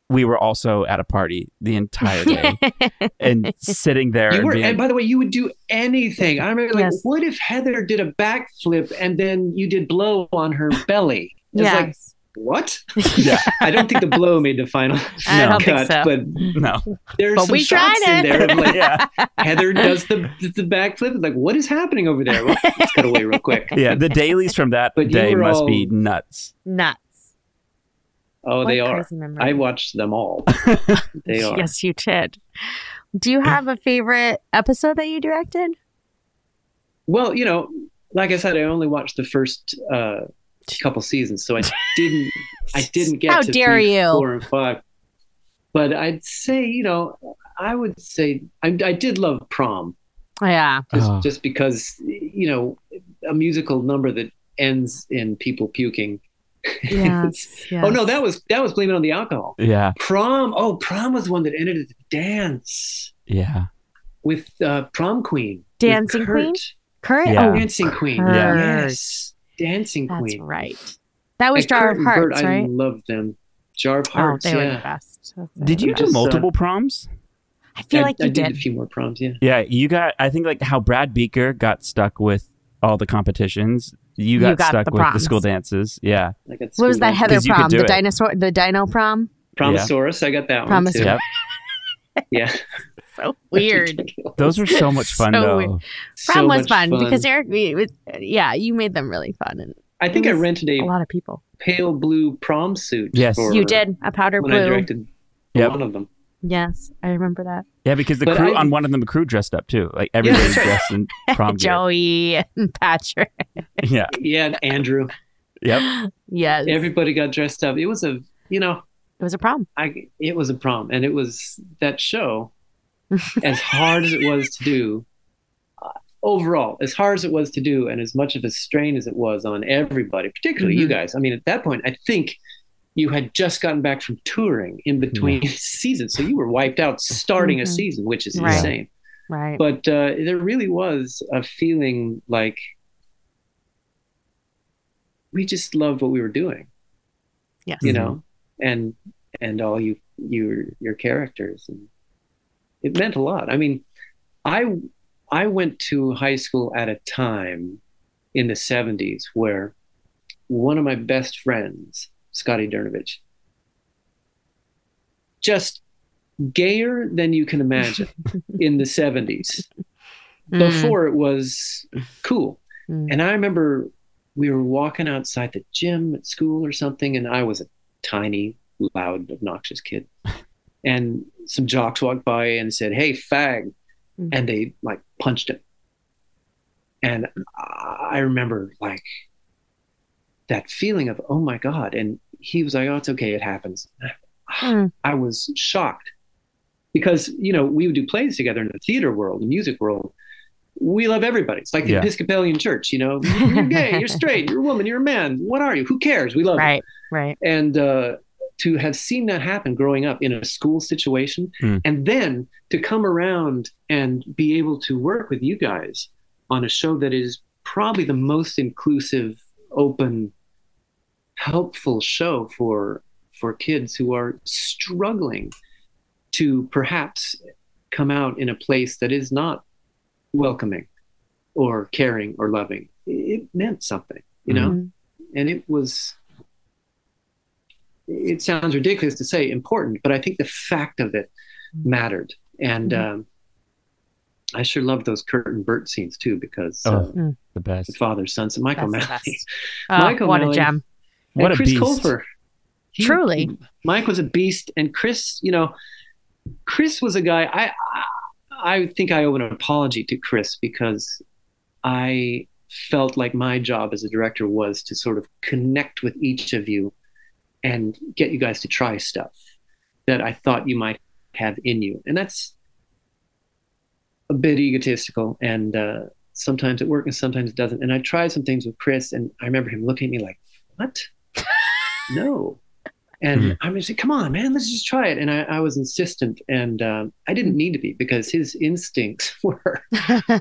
we were also at a party the entire day and sitting there You and were, being and by the way, you would do anything. I remember, like, Yes. what if Heather did a backflip and then you did blow on her belly? It's like, yes. What? yeah I don't think the blow made the final I don't think cut, so. but no there's But some we shots tried in there of like yeah Heather does the the backflip. It's like, what is happening over there? Well, let's cut away real quick. yeah the dailies from that But day must all- be nuts Nuts. Oh, they are. crazy. I watched them all. They are. Yes, you did. Do you have a favorite episode that you directed? Well, you know, like I said, I only watched the first uh, couple seasons, so I didn't. I didn't get How to dare three, you. four, and five. But I'd say, you know, I would say I, I did love prom. Yeah. just, Oh. just because you know a musical number that ends in people puking. Yes. yes. Oh no, that was that was blaming on the alcohol. yeah Prom. Oh, prom was one that ended at the dance yeah with uh, prom queen, Dancing Kurt. Queen? Kurt? Yeah. Oh, dancing queen. Kurt. Yes, dancing that's queen. That's right. That was And Jar Kurt of and Burt, Hearts, I love them. Jar of Oh, Hearts. they were the yeah, best. did you do Just, uh, multiple proms I feel I, like I you did. did. a few more proms. Yeah. yeah you got i think like how brad Buecker got stuck with all the competitions you got, got stuck the with the school dances yeah I got What was that dance. Heather 'Cause prom? The it. dinosaur, the dino prom? Promasaurus. I got that one Promise- too. yep Yeah. So weird. those were so much fun So though weird. So prom was much fun, because Eric, we- it- yeah, you made them really fun and I think I rented a a lot of people. pale blue prom suit. Yes. for You did a powder when I blue. directed Yep. one of them. Yes, I remember that. Yeah, because the But crew I- on one of them, the crew dressed up too. Like everybody that's right. dressed in prom gear. Joey and Patrick. Yeah. Yeah, and Andrew. Yep. Yes, Everybody got dressed up. It was a, you know, it was a prom. I it was a prom, and it was that show. as hard as it was to do, uh, overall, as hard as it was to do, and as much of a strain as it was on everybody, particularly you Mhm. guys. I mean, at that point, I think you had just gotten back from touring in between seasons, so you were wiped out starting a Mhm. season, which is Right. insane. Right. But uh, there really was a feeling like we just loved what we were doing. yes. you know, and and all you your your characters, and it meant a lot. I mean, I I went to high school at a time in the '70s where one of my best friends, Scotty Dernovich, just gayer than you can imagine in the '70s. Mm, Before it was cool. mm. And I remember we were walking outside the gym at school or something, and I was a tiny, loud, obnoxious kid. And some jocks walked by and said, Hey, fag. Mhm. And they like punched him. And I remember like that feeling of, oh my God. And he was like, Oh, it's okay, it happens. Mm. I was shocked because, you know, we would do plays together in the theater world, the music world. We love everybody. It's like the Yeah. Episcopalian church, you know, you're gay, you're straight, you're a woman, you're a man. What are you? Who cares? We love you Right. Right. and uh, to have seen that happen growing up in a school situation Mm. and then to come around and be able to work with you guys on a show that is probably the most inclusive open helpful show for for kids who are struggling to perhaps come out in a place that is not welcoming or caring or loving it meant something you know Mhm. and it was it sounds ridiculous to say important but i think the fact of it mattered and Mhm. um, i sure loved those kurt and Burt scenes too because Oh, uh, the the best. father son so michael That's Malley best. Oh, Michael what a Malley. gem. and What a Chris beast. Colfer. He- Truly. Mike was a beast, and Chris, you know, Chris was a guy. I, I I think I owe an apology to Chris because I felt like my job as a director was to sort of connect with each of you and get you guys to try stuff that I thought you might have in you, and that's a bit egotistical and. Uh, Sometimes it works and sometimes it doesn't. And I tried some things with Chris, and I remember him looking at me like, "What? no. And Mhm. I'm just like, come on, man, let's just try it. And I, I was insistent, and um, I didn't need to be because his instincts were,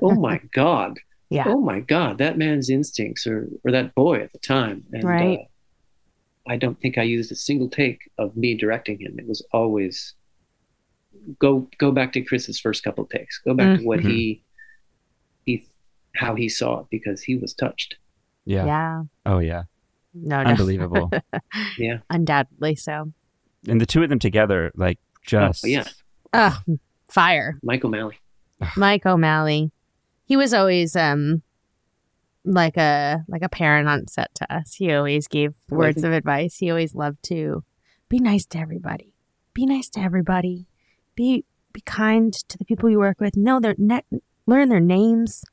oh my god, Yeah. oh my god, that man's instincts, or or that boy at the time. And, Right. Uh, I don't think I used a single take of me directing him. It was always go go back to Chris's first couple of takes. Go back to what Mhm. he he how he saw it because he was touched. Yeah. yeah. Oh yeah. No, no. Unbelievable. Undoubtedly so. and the two of them together, like just Oh, yeah, Ugh, fire. Mike O'Malley. Mike O'Malley. He was always um like a like a parent on set to us. He always gave words think- of advice. He always loved to be nice to everybody. Be nice to everybody. Be be kind to the people you work with. Know their ne- learn their names.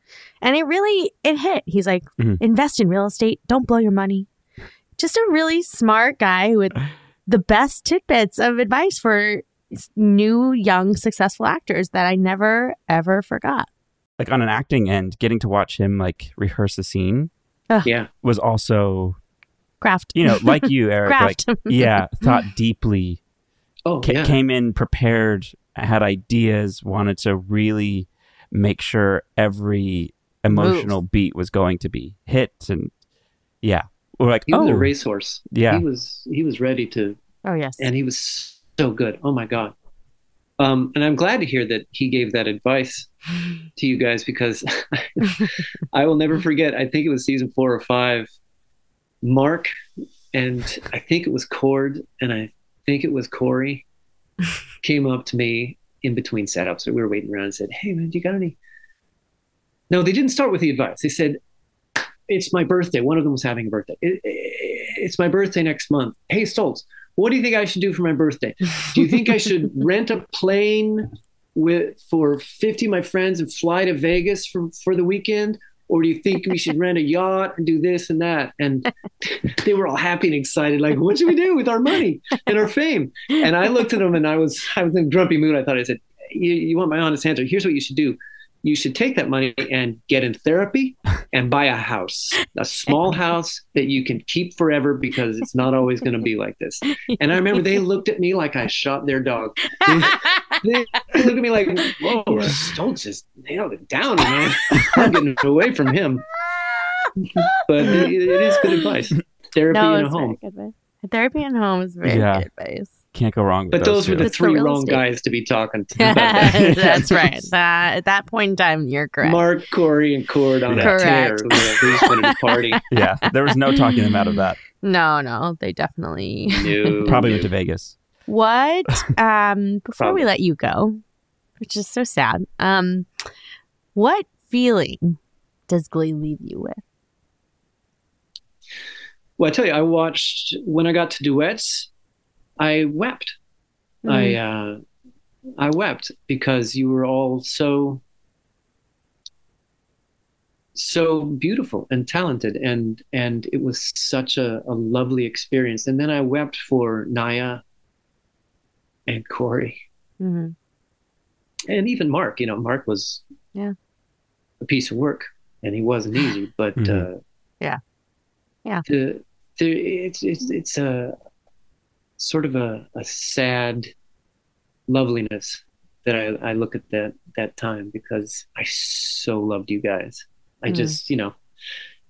And it really it hit. He's like, Mhm. invest in real estate. Don't blow your money. Just a really smart guy with the best tidbits of advice for new, young, successful actors that I never ever forgot. Like on an acting end, getting to watch him like rehearse a scene Yeah, was also, Craft. you know, like you, Eric, like yeah, thought deeply, Oh, ca- yeah. came in prepared, had ideas, wanted to really make sure every emotional beat was going to be hit, and yeah, we're like, He was oh, a racehorse. yeah, He was he was ready to, oh yes. and he was so good. Oh my god. Um, and I'm glad to hear that he gave that advice to you guys because I will never forget. I think it was season four or five. Mark and I think it was Chord and I think it was Corey came up to me in between setups. We were waiting around and said, "Hey man, do you got any?" No, they didn't start with the advice. They said, "It's my birthday." One of them was having a birthday. "It- it's my birthday next month. Hey Stoltz, what do you think I should do for my birthday? Do you think I should rent a plane with for 50 of my friends and fly to Vegas for, for the weekend? Or do you think we should rent a yacht and do this and that? And they were all happy and excited, like, what should we do with our money and our fame? And I looked at them and I was I was in a grumpy mood. I thought I said, you, you want my honest answer? Here's what you should do. You should take that money and get in therapy and buy a house, a small house that you can keep forever because it's not always going to be like this. And I remember they looked at me like I shot their dog. They, they looked at me like, "Whoa, Stoltz is nailed it down, man. I'm getting away from him." But it, it is good advice. Therapy no, in a it's very home. good advice. Therapy in home is very Yeah. good advice. Can't go wrong. With But those were the It's the three wrong estate. guys to be talking to. about that. That's right. That, at that point in time, you're correct. Mark, Corey, and Chord on Correct. a tear. They just wanted party. yeah, there was no talking them out of that. no, no, they definitely. No, Probably no. went to Vegas. What? Um, before we let you go, which is so sad. Um, what feeling does Glee leave you with? Well, I tell you, I watched when I got to duets. I wept. I uh, I wept because you were all so so beautiful and talented, and and it was such a, a lovely experience. And then I wept for Naya and Corey Mhm. and even Mark. You know, Mark was Yeah. a piece of work, and he wasn't easy. But Mhm. uh, Yeah. Yeah. the, the it's it's it's a sort of a, a sad loveliness that I, I look at that that time because I so loved you guys. I Mm. just, you know,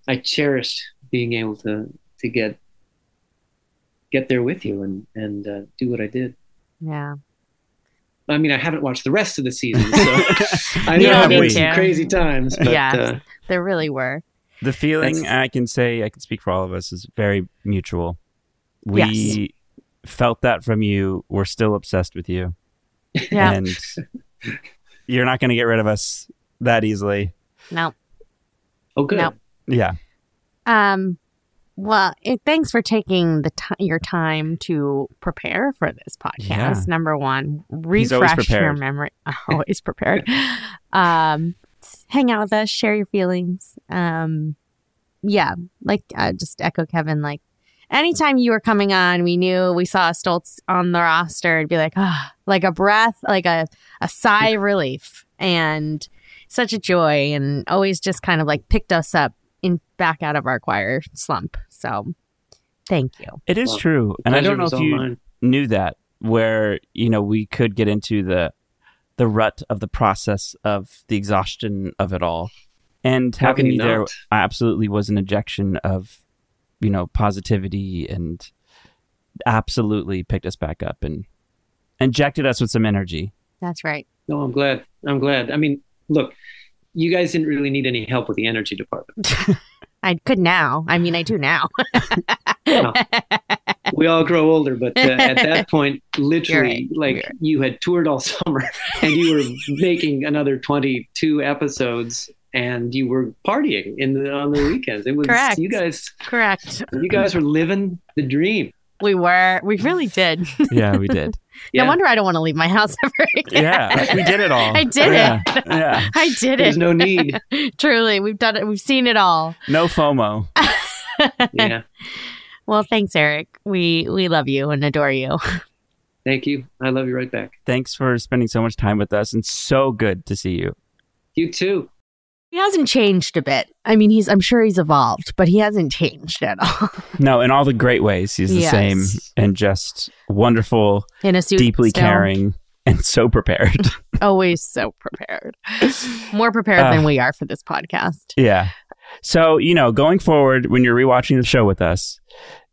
I cherished being able to to get get there with you and and uh, do what I did. Yeah. I mean, I haven't watched the rest of the season, so I You know don't I've need some crazy times. But, Yeah. uh, There really were. The feeling That's- I can say, I can speak for all of us, is very mutual. We felt that from you. We're still obsessed with you. Yeah. And you're not going to get rid of us that easily. no. oh, good. No. Yeah. Um, well, it, thanks for taking the ti your time to prepare for this podcast. Yeah. Number one, refresh your memory. Always prepared. um, hang out with us, share your feelings. Um, yeah, like uh, just echo Kevin. Like anytime you were coming on, we knew we saw Stoltz on the roster. It'd be like ah, like a breath, like a a sigh of relief, and such a joy, and always just kind of like picked us up in back out of our choir slump. So, thank you. It is Well, true. And I don't know if all you mine. knew that, where, you know, we could get into the the rut of the process of the exhaustion of it all. And How having me you there not? absolutely was an ejection of, you know, positivity and absolutely picked us back up and injected us with some energy. That's right. No, I'm glad. I'm glad. I mean, look, you guys didn't really need any help with the energy department. I could now. I mean, I do now. Well, we all grow older, but uh, at that point, literally, right. like right. you had toured all summer and you were making another 22 episodes and you were partying in the, on the weekends. It was Correct. you guys. Correct. You guys were living the dream. We were. We really did. Yeah, we did. Yeah. No wonder I don't want to leave my house ever again. yeah, we did it all. I did yeah. it. Yeah. I did There's it. There's no need. Truly, we've done it. We've seen it all. No FOMO. Yeah. Well, thanks, Eric. We we love you and adore you. Thank you. I love you right back. Thanks for spending so much time with us and so good to see you. You too. He hasn't changed a bit. I mean, he's. I'm sure he's evolved, but he hasn't changed at all. No, in all the great ways, he's the Yes. same and just wonderful, In a suit, deeply still. caring, and so prepared. Always so prepared. More prepared Uh, than we are for this podcast. yeah. So, you know, going forward, when you're rewatching the show with us,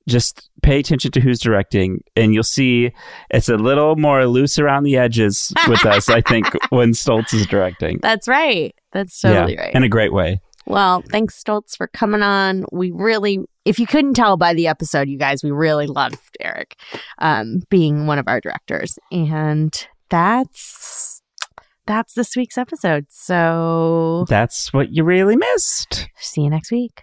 just pay attention to who's directing, and you'll see it's a little more loose around the edges with us, I think, when Stoltz is directing. That's right. That's totally yeah, right. In a great way. Well, thanks, Stoltz, for coming on. We really, if you couldn't tell by the episode, you guys, we really loved Eric um, being one of our directors. And that's that's this week's episode. So That's what you really missed. see you next week.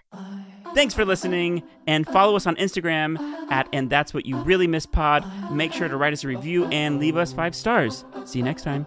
Thanks for listening and follow us on Instagram at and that's what you really miss pod. Make sure to write us a review and leave us five stars. See you next time.